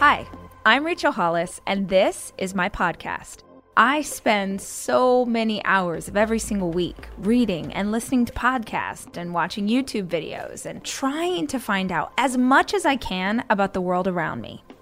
Hi, I'm Rachel Hollis, and this is my podcast. I spend so many hours of every single week reading and listening to podcasts and watching YouTube videos and trying to find out as much as I can about the world around me.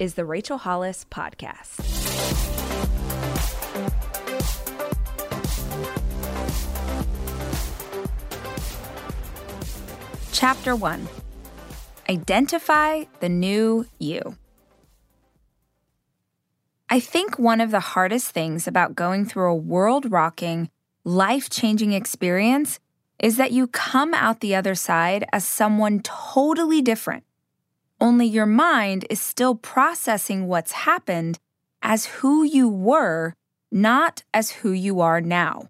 is the Rachel Hollis Podcast. Chapter 1 Identify the New You. I think one of the hardest things about going through a world rocking, life changing experience is that you come out the other side as someone totally different. Only your mind is still processing what's happened as who you were, not as who you are now.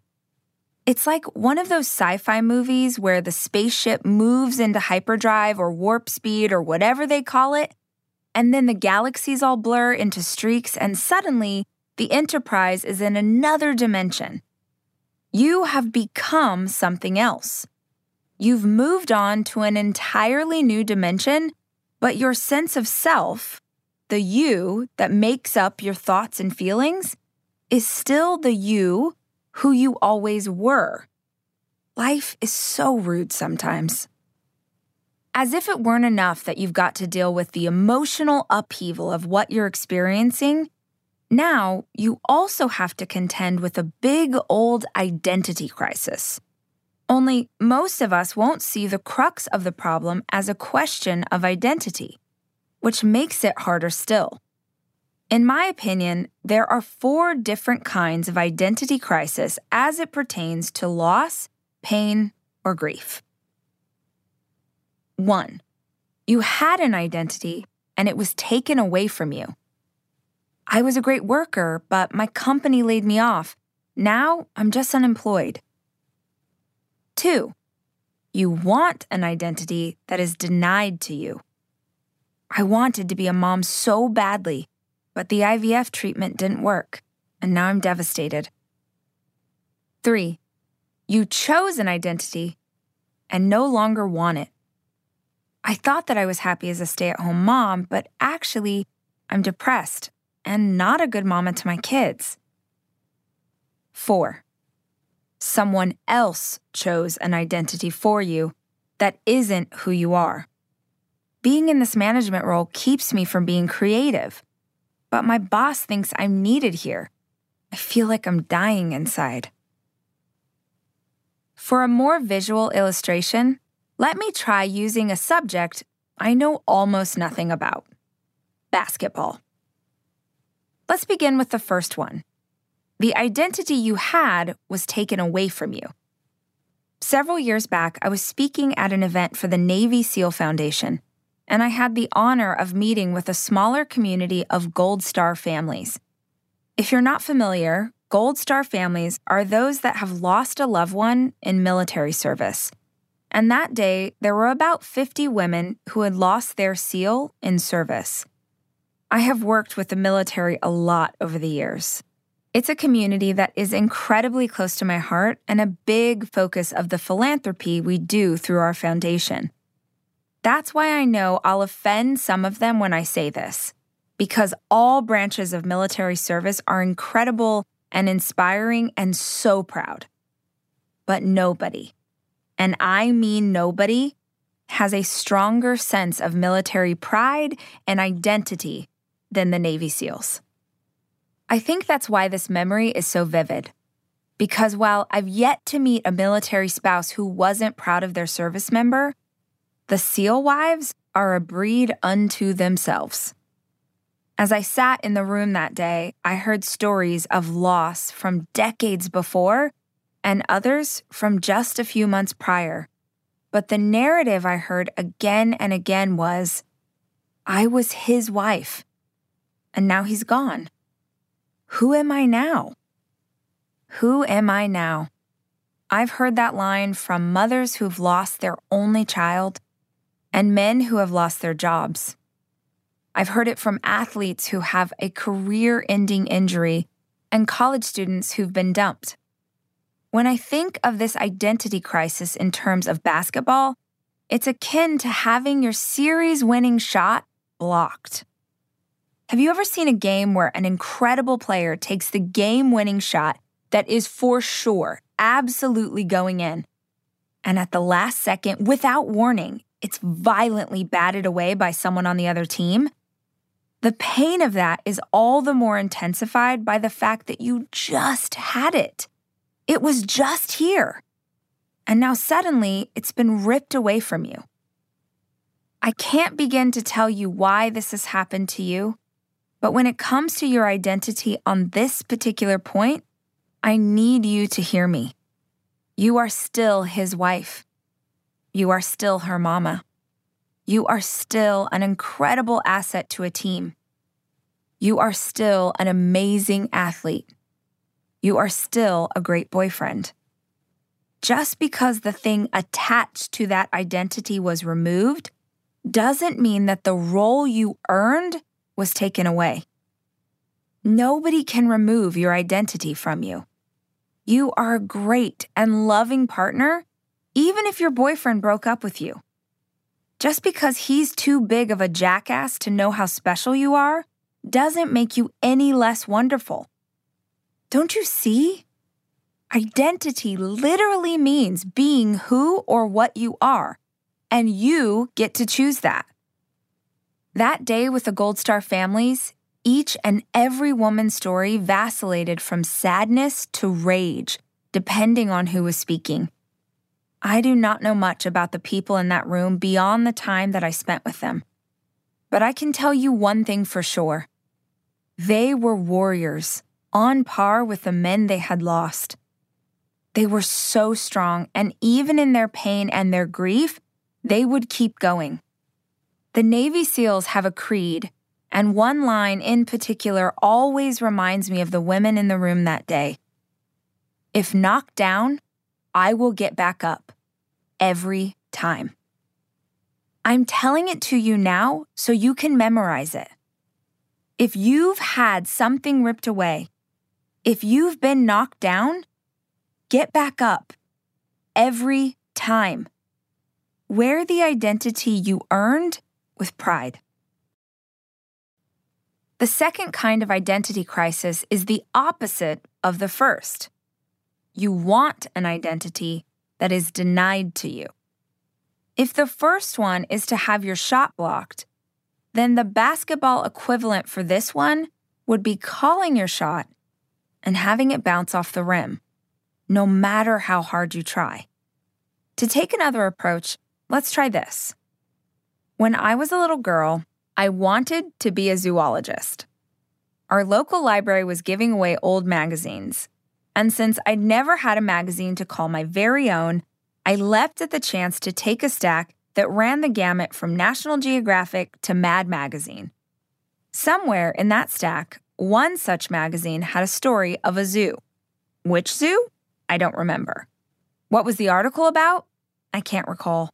It's like one of those sci fi movies where the spaceship moves into hyperdrive or warp speed or whatever they call it, and then the galaxies all blur into streaks, and suddenly the Enterprise is in another dimension. You have become something else. You've moved on to an entirely new dimension, but your sense of self, the you that makes up your thoughts and feelings, is still the you who you always were. Life is so rude sometimes. As if it weren't enough that you've got to deal with the emotional upheaval of what you're experiencing, now you also have to contend with a big old identity crisis. Only most of us won't see the crux of the problem as a question of identity, which makes it harder still. In my opinion, there are four different kinds of identity crisis as it pertains to loss, pain, or grief. One, you had an identity and it was taken away from you. I was a great worker, but my company laid me off. Now I'm just unemployed. Two, you want an identity that is denied to you. I wanted to be a mom so badly but the IVF treatment didn't work, and now I'm devastated. Three, you chose an identity and no longer want it. I thought that I was happy as a stay at home mom, but actually, I'm depressed and not a good mama to my kids. Four, someone else chose an identity for you that isn't who you are. Being in this management role keeps me from being creative but my boss thinks I'm needed here. I feel like I'm dying inside. For a more visual illustration, let me try using a subject I know almost nothing about basketball. Let's begin with the first one. The identity you had was taken away from you. Several years back, I was speaking at an event for the Navy SEAL Foundation and I had the honor of meeting with a smaller community of Gold Star families. If you're not familiar, Gold Star families are those that have lost a loved one in military service. And that day, there were about 50 women who had lost their SEAL in service. I have worked with the military a lot over the years. It's a community that is incredibly close to my heart and a big focus of the philanthropy we do through our foundation. That's why I know I'll offend some of them when I say this, because all branches of military service are incredible and inspiring and so proud. But nobody, and I mean nobody, has a stronger sense of military pride and identity than the Navy SEALs. I think that's why this memory is so vivid. Because while I've yet to meet a military spouse who wasn't proud of their service member, the seal wives are a breed unto themselves. As I sat in the room that day, I heard stories of loss from decades before and others from just a few months prior. But the narrative I heard again and again was I was his wife. and now he's gone. Who am I now? Who am I now? I've heard that line from mothers who've lost their only child and men who have lost their jobs. I've heard it from athletes who have a career ending injury and college students who've been dumped. When I think of this identity crisis in terms of basketball, it's akin to having your series winning shot blocked. Have you ever seen a game where an incredible player takes the game winning shot that is for sure absolutely going in? And at the last second, without warning, it's violently batted away by someone on the other team? The pain of that is all the more intensified by the fact that you just had it. It was just here. And now suddenly it's been ripped away from you. I can't begin to tell you why this has happened to you, but when it comes to your identity on this particular point, I need you to hear me. You are still his wife. You are still her mama. You are still an incredible asset to a team. You are still an amazing athlete. You are still a great boyfriend. Just because the thing attached to that identity was removed doesn't mean that the role you earned was taken away. Nobody can remove your identity from you. You are a great and loving partner even if your boyfriend broke up with you. Just because he's too big of a jackass to know how special you are doesn't make you any less wonderful. Don't you see? Identity literally means being who or what you are, and you get to choose that. That day with the Gold Star families, each and every woman's story vacillated from sadness to rage, depending on who was speaking. I do not know much about the people in that room beyond the time that I spent with them. But I can tell you one thing for sure they were warriors, on par with the men they had lost. They were so strong, and even in their pain and their grief, they would keep going. The Navy SEALs have a creed, and one line in particular always reminds me of the women in the room that day. If knocked down, I will get back up every time. I'm telling it to you now so you can memorize it. If you've had something ripped away, if you've been knocked down, get back up every time. Wear the identity you earned with pride. The second kind of identity crisis is the opposite of the first. You want an identity that is denied to you. If the first one is to have your shot blocked, then the basketball equivalent for this one would be calling your shot and having it bounce off the rim, no matter how hard you try. To take another approach, let's try this. When I was a little girl, I wanted to be a zoologist. Our local library was giving away old magazines, and since I'd never had a magazine to call my very own, I leapt at the chance to take a stack that ran the gamut from National Geographic to Mad Magazine. Somewhere in that stack, one such magazine had a story of a zoo. Which zoo? I don't remember. What was the article about? I can't recall.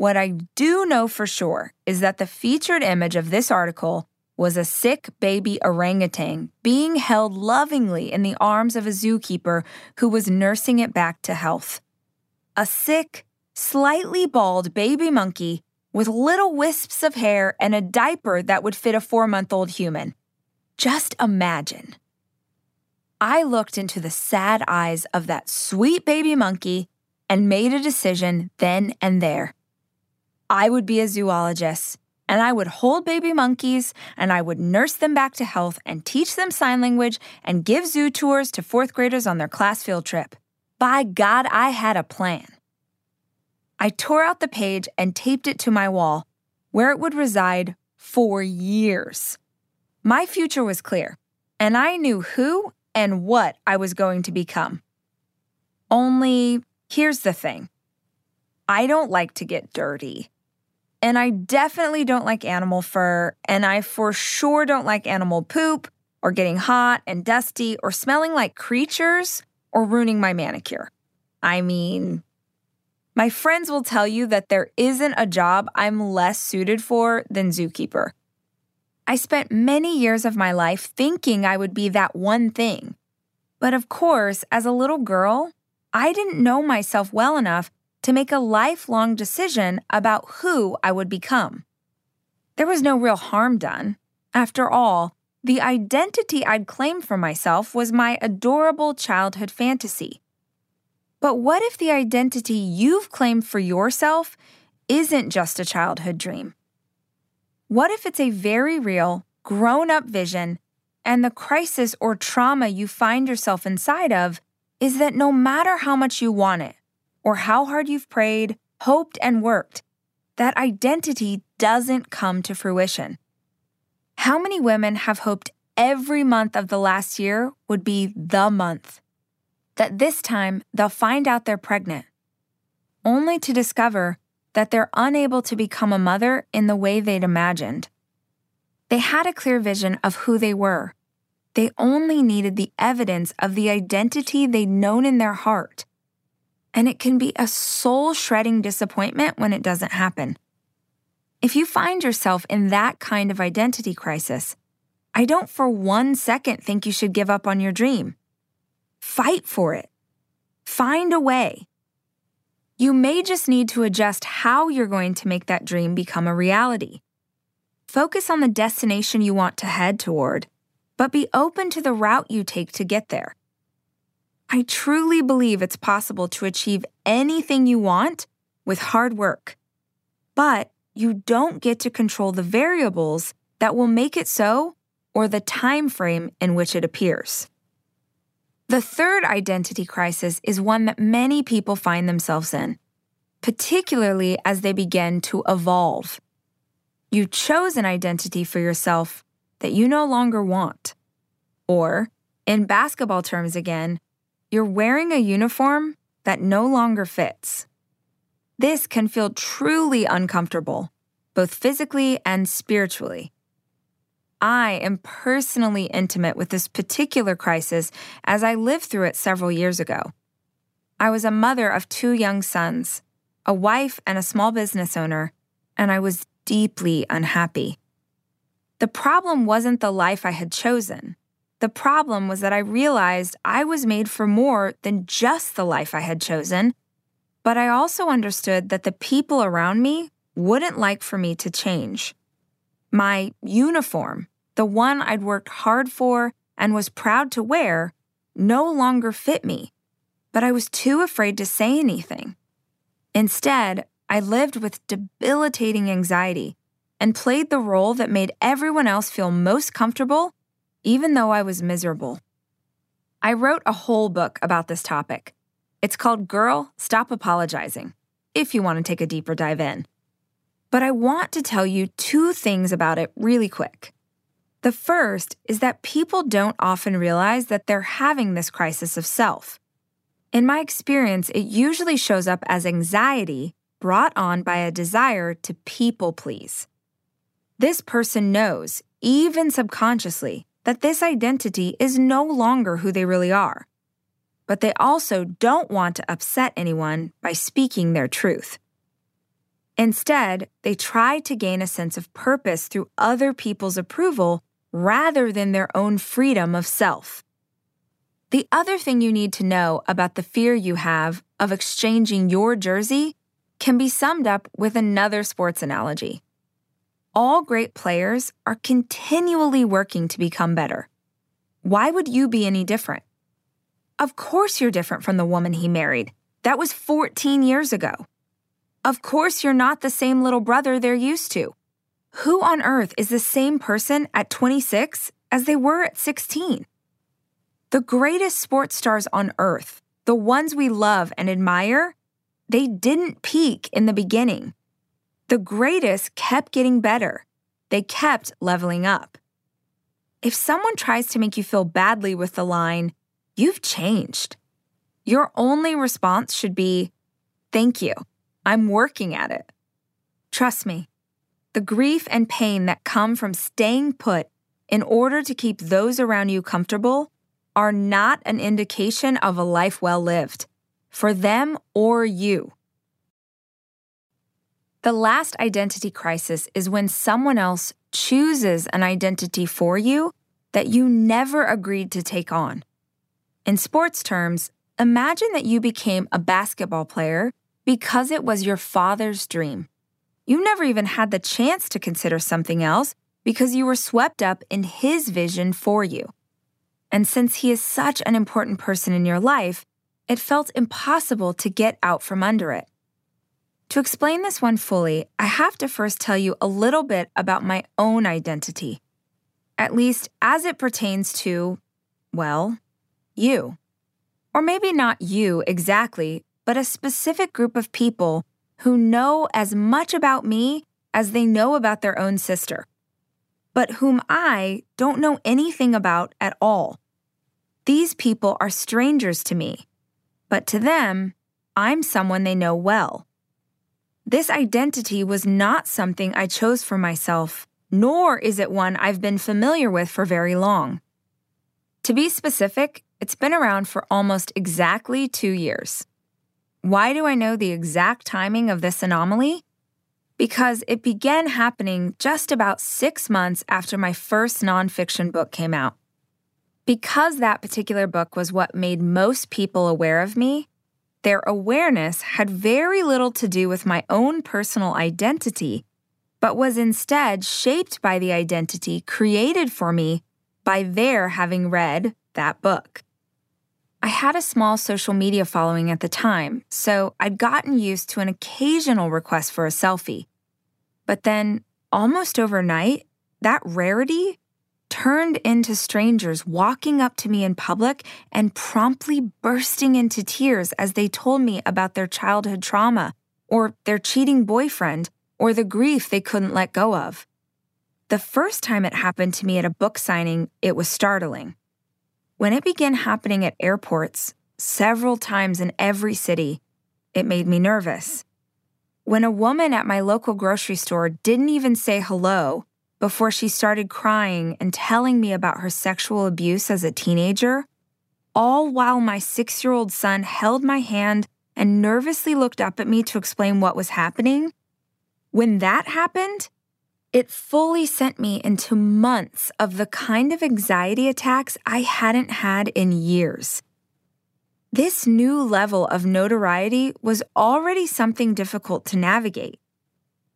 What I do know for sure is that the featured image of this article was a sick baby orangutan being held lovingly in the arms of a zookeeper who was nursing it back to health. A sick, slightly bald baby monkey with little wisps of hair and a diaper that would fit a four month old human. Just imagine. I looked into the sad eyes of that sweet baby monkey and made a decision then and there. I would be a zoologist and I would hold baby monkeys and I would nurse them back to health and teach them sign language and give zoo tours to fourth graders on their class field trip. By God, I had a plan. I tore out the page and taped it to my wall, where it would reside for years. My future was clear, and I knew who and what I was going to become. Only, here's the thing I don't like to get dirty. And I definitely don't like animal fur, and I for sure don't like animal poop or getting hot and dusty or smelling like creatures or ruining my manicure. I mean, my friends will tell you that there isn't a job I'm less suited for than zookeeper. I spent many years of my life thinking I would be that one thing. But of course, as a little girl, I didn't know myself well enough to make a lifelong decision about who I would become. There was no real harm done. After all, the identity I'd claimed for myself was my adorable childhood fantasy. But what if the identity you've claimed for yourself isn't just a childhood dream? What if it's a very real, grown up vision, and the crisis or trauma you find yourself inside of is that no matter how much you want it, or how hard you've prayed, hoped, and worked, that identity doesn't come to fruition. How many women have hoped every month of the last year would be the month? That this time they'll find out they're pregnant, only to discover that they're unable to become a mother in the way they'd imagined. They had a clear vision of who they were. They only needed the evidence of the identity they'd known in their heart and it can be a soul shredding disappointment when it doesn't happen. If you find yourself in that kind of identity crisis, I don't for one second think you should give up on your dream. Fight for it. Find a way. You may just need to adjust how you're going to make that dream become a reality. Focus on the destination you want to head toward, but be open to the route you take to get there. I truly believe it's possible to achieve anything you want with hard work. But you don't get to control the variables that will make it so or the time frame in which it appears. The third identity crisis is one that many people find themselves in, particularly as they begin to evolve. You chose an identity for yourself that you no longer want. Or, in basketball terms again, you're wearing a uniform that no longer fits. This can feel truly uncomfortable, both physically and spiritually. I am personally intimate with this particular crisis as I lived through it several years ago. I was a mother of two young sons, a wife, and a small business owner, and I was deeply unhappy. The problem wasn't the life I had chosen. The problem was that I realized I was made for more than just the life I had chosen, but I also understood that the people around me wouldn't like for me to change. My uniform, the one I'd worked hard for and was proud to wear, no longer fit me, but I was too afraid to say anything. Instead, I lived with debilitating anxiety and played the role that made everyone else feel most comfortable even though I was miserable. I wrote a whole book about this topic. It's called Girl, Stop Apologizing, if you want to take a deeper dive in. But I want to tell you two things about it really quick. The first is that people don't often realize that they're having this crisis of self. In my experience, it usually shows up as anxiety brought on by a desire to people please. This person knows, even subconsciously, that this identity is no longer who they really are. But they also don't want to upset anyone by speaking their truth. Instead, they try to gain a sense of purpose through other people's approval rather than their own freedom of self. The other thing you need to know about the fear you have of exchanging your jersey can be summed up with another sports analogy all great players are continually working to become better. Why would you be any different? Of course, you're different from the woman he married. That was 14 years ago. Of course, you're not the same little brother they're used to. Who on earth is the same person at 26 as they were at 16? The greatest sports stars on earth, the ones we love and admire, they didn't peak in the beginning. The greatest kept getting better. They kept leveling up. If someone tries to make you feel badly with the line, you've changed, your only response should be, Thank you. I'm working at it. Trust me, the grief and pain that come from staying put in order to keep those around you comfortable are not an indication of a life well lived for them or you. The last identity crisis is when someone else chooses an identity for you that you never agreed to take on. In sports terms, imagine that you became a basketball player because it was your father's dream. You never even had the chance to consider something else because you were swept up in his vision for you. And since he is such an important person in your life, it felt impossible to get out from under it. To explain this one fully, I have to first tell you a little bit about my own identity, at least as it pertains to, well, you. Or maybe not you exactly, but a specific group of people who know as much about me as they know about their own sister, but whom I don't know anything about at all. These people are strangers to me, but to them, I'm someone they know well. This identity was not something I chose for myself, nor is it one I've been familiar with for very long. To be specific, it's been around for almost exactly two years. Why do I know the exact timing of this anomaly? Because it began happening just about six months after my first nonfiction book came out. Because that particular book was what made most people aware of me, their awareness had very little to do with my own personal identity, but was instead shaped by the identity created for me by their having read that book. I had a small social media following at the time, so I'd gotten used to an occasional request for a selfie. But then, almost overnight, that rarity turned into strangers walking up to me in public and promptly bursting into tears as they told me about their childhood trauma, or their cheating boyfriend, or the grief they couldn't let go of. The first time it happened to me at a book signing, it was startling. When it began happening at airports, several times in every city, it made me nervous. When a woman at my local grocery store didn't even say hello before she started crying and telling me about her sexual abuse as a teenager, all while my six year old son held my hand and nervously looked up at me to explain what was happening, when that happened, it fully sent me into months of the kind of anxiety attacks I hadn't had in years. This new level of notoriety was already something difficult to navigate.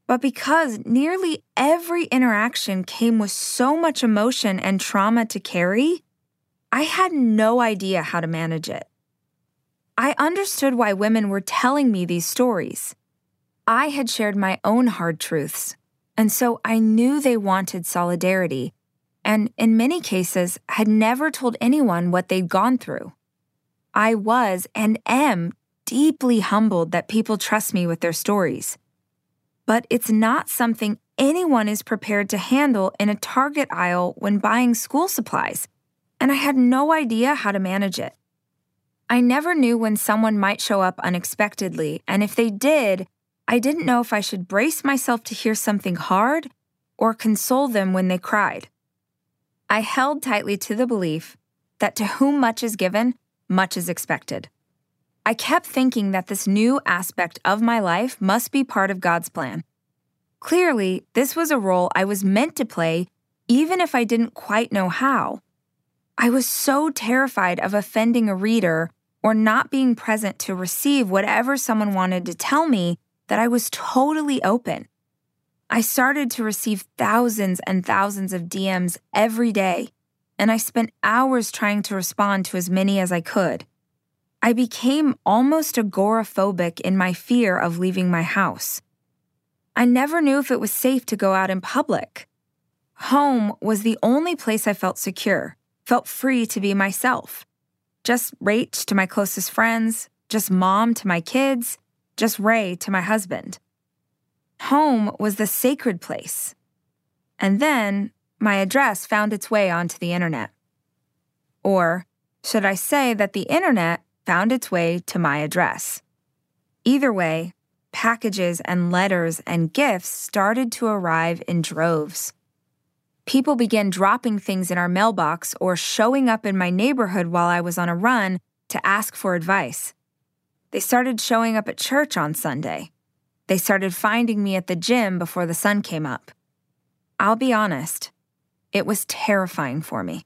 But because nearly every interaction came with so much emotion and trauma to carry, I had no idea how to manage it. I understood why women were telling me these stories. I had shared my own hard truths and so I knew they wanted solidarity, and in many cases had never told anyone what they'd gone through. I was and am deeply humbled that people trust me with their stories. But it's not something anyone is prepared to handle in a Target aisle when buying school supplies, and I had no idea how to manage it. I never knew when someone might show up unexpectedly, and if they did, I didn't know if I should brace myself to hear something hard or console them when they cried. I held tightly to the belief that to whom much is given, much is expected. I kept thinking that this new aspect of my life must be part of God's plan. Clearly, this was a role I was meant to play, even if I didn't quite know how. I was so terrified of offending a reader or not being present to receive whatever someone wanted to tell me that I was totally open. I started to receive thousands and thousands of DMs every day, and I spent hours trying to respond to as many as I could. I became almost agoraphobic in my fear of leaving my house. I never knew if it was safe to go out in public. Home was the only place I felt secure, felt free to be myself. Just Rach to my closest friends, just mom to my kids, just Ray to my husband. Home was the sacred place. And then my address found its way onto the internet. Or should I say that the internet found its way to my address? Either way, packages and letters and gifts started to arrive in droves. People began dropping things in our mailbox or showing up in my neighborhood while I was on a run to ask for advice. They started showing up at church on Sunday. They started finding me at the gym before the sun came up. I'll be honest, it was terrifying for me.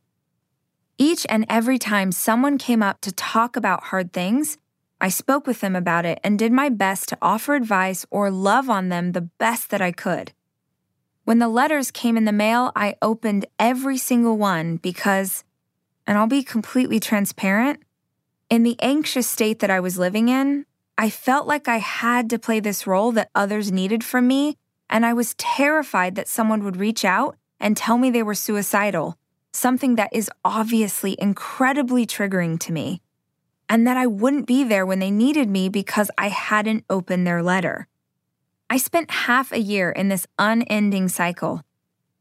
Each and every time someone came up to talk about hard things, I spoke with them about it and did my best to offer advice or love on them the best that I could. When the letters came in the mail, I opened every single one because, and I'll be completely transparent, in the anxious state that I was living in, I felt like I had to play this role that others needed from me, and I was terrified that someone would reach out and tell me they were suicidal something that is obviously incredibly triggering to me, and that I wouldn't be there when they needed me because I hadn't opened their letter. I spent half a year in this unending cycle,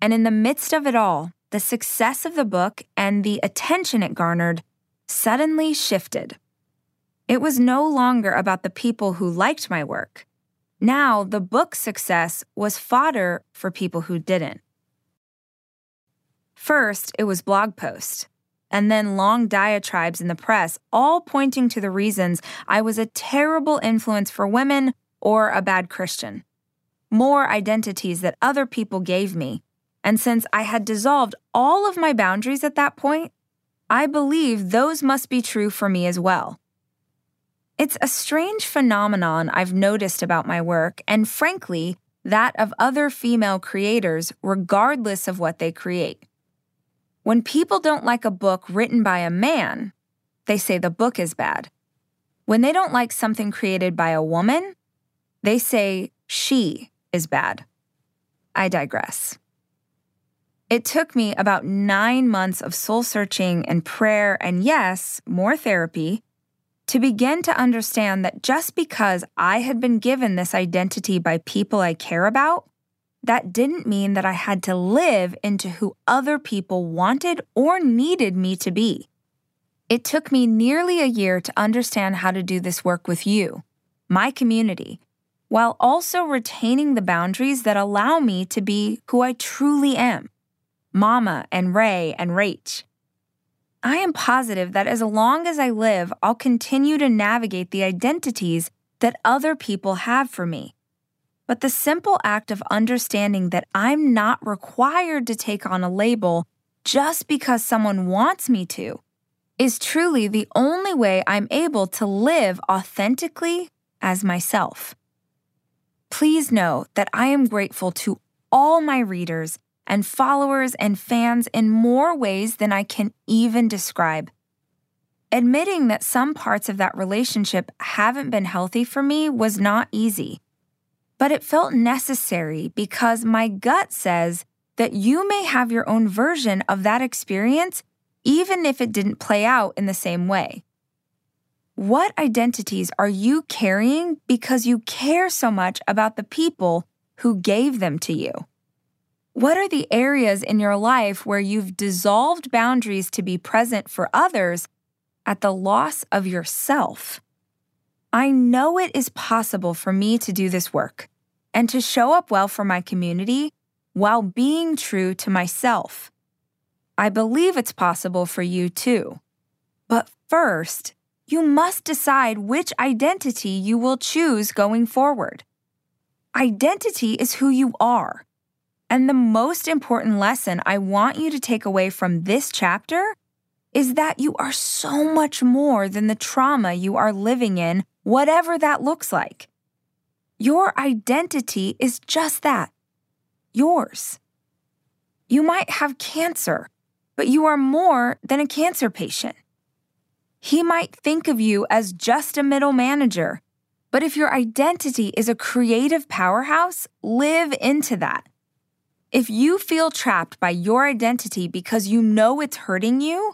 and in the midst of it all, the success of the book and the attention it garnered suddenly shifted. It was no longer about the people who liked my work. Now, the book's success was fodder for people who didn't. First, it was blog posts, and then long diatribes in the press, all pointing to the reasons I was a terrible influence for women or a bad Christian. More identities that other people gave me. And since I had dissolved all of my boundaries at that point, I believe those must be true for me as well. It's a strange phenomenon I've noticed about my work, and frankly, that of other female creators, regardless of what they create. When people don't like a book written by a man, they say the book is bad. When they don't like something created by a woman, they say she is bad. I digress. It took me about nine months of soul searching and prayer, and yes, more therapy, to begin to understand that just because I had been given this identity by people I care about that didn't mean that I had to live into who other people wanted or needed me to be. It took me nearly a year to understand how to do this work with you, my community, while also retaining the boundaries that allow me to be who I truly am Mama and Ray and Rach. I am positive that as long as I live, I'll continue to navigate the identities that other people have for me. But the simple act of understanding that I'm not required to take on a label just because someone wants me to is truly the only way I'm able to live authentically as myself. Please know that I am grateful to all my readers and followers and fans in more ways than I can even describe. Admitting that some parts of that relationship haven't been healthy for me was not easy but it felt necessary because my gut says that you may have your own version of that experience, even if it didn't play out in the same way. What identities are you carrying because you care so much about the people who gave them to you? What are the areas in your life where you've dissolved boundaries to be present for others at the loss of yourself? I know it is possible for me to do this work and to show up well for my community while being true to myself. I believe it's possible for you too. But first, you must decide which identity you will choose going forward. Identity is who you are. And the most important lesson I want you to take away from this chapter is that you are so much more than the trauma you are living in, whatever that looks like. Your identity is just that yours. You might have cancer, but you are more than a cancer patient. He might think of you as just a middle manager, but if your identity is a creative powerhouse, live into that. If you feel trapped by your identity because you know it's hurting you,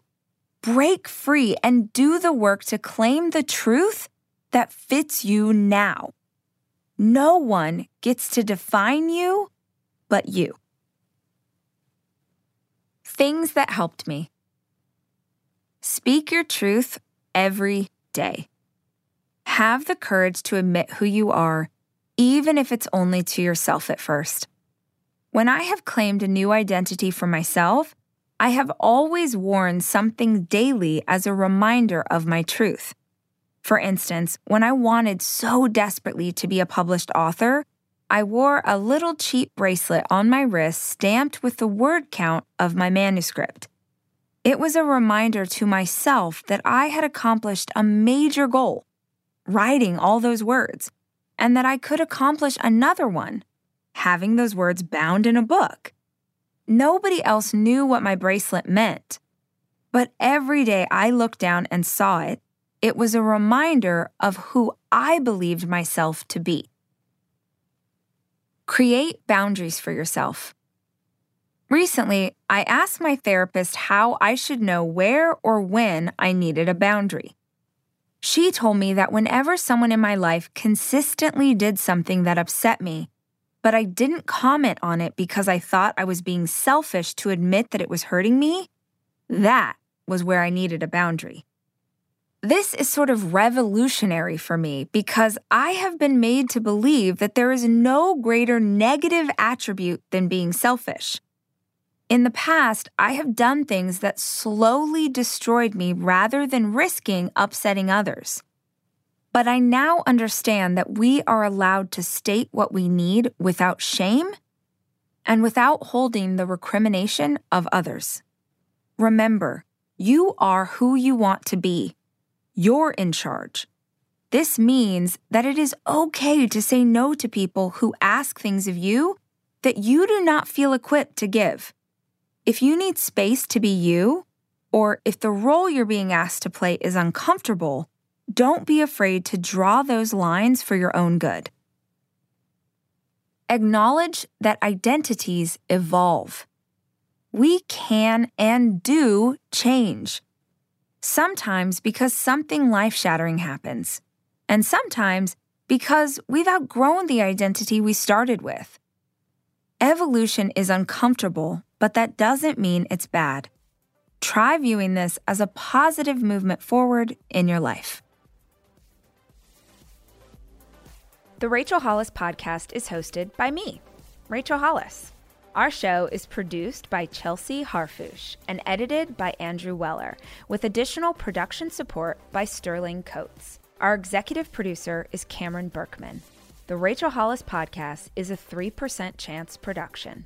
break free and do the work to claim the truth that fits you now. No one gets to define you but you. Things that helped me. Speak your truth every day. Have the courage to admit who you are, even if it's only to yourself at first. When I have claimed a new identity for myself, I have always worn something daily as a reminder of my truth. For instance, when I wanted so desperately to be a published author, I wore a little cheap bracelet on my wrist stamped with the word count of my manuscript. It was a reminder to myself that I had accomplished a major goal, writing all those words, and that I could accomplish another one, having those words bound in a book. Nobody else knew what my bracelet meant. But every day I looked down and saw it, it was a reminder of who I believed myself to be. Create boundaries for yourself. Recently, I asked my therapist how I should know where or when I needed a boundary. She told me that whenever someone in my life consistently did something that upset me, but I didn't comment on it because I thought I was being selfish to admit that it was hurting me, that was where I needed a boundary. This is sort of revolutionary for me because I have been made to believe that there is no greater negative attribute than being selfish. In the past, I have done things that slowly destroyed me rather than risking upsetting others. But I now understand that we are allowed to state what we need without shame and without holding the recrimination of others. Remember, you are who you want to be you're in charge. This means that it is okay to say no to people who ask things of you that you do not feel equipped to give. If you need space to be you, or if the role you're being asked to play is uncomfortable, don't be afraid to draw those lines for your own good. Acknowledge that identities evolve. We can and do change sometimes because something life shattering happens, and sometimes because we've outgrown the identity we started with. Evolution is uncomfortable, but that doesn't mean it's bad. Try viewing this as a positive movement forward in your life. The Rachel Hollis podcast is hosted by me, Rachel Hollis. Our show is produced by Chelsea Harfouche and edited by Andrew Weller, with additional production support by Sterling Coates. Our executive producer is Cameron Berkman. The Rachel Hollis Podcast is a 3% chance production.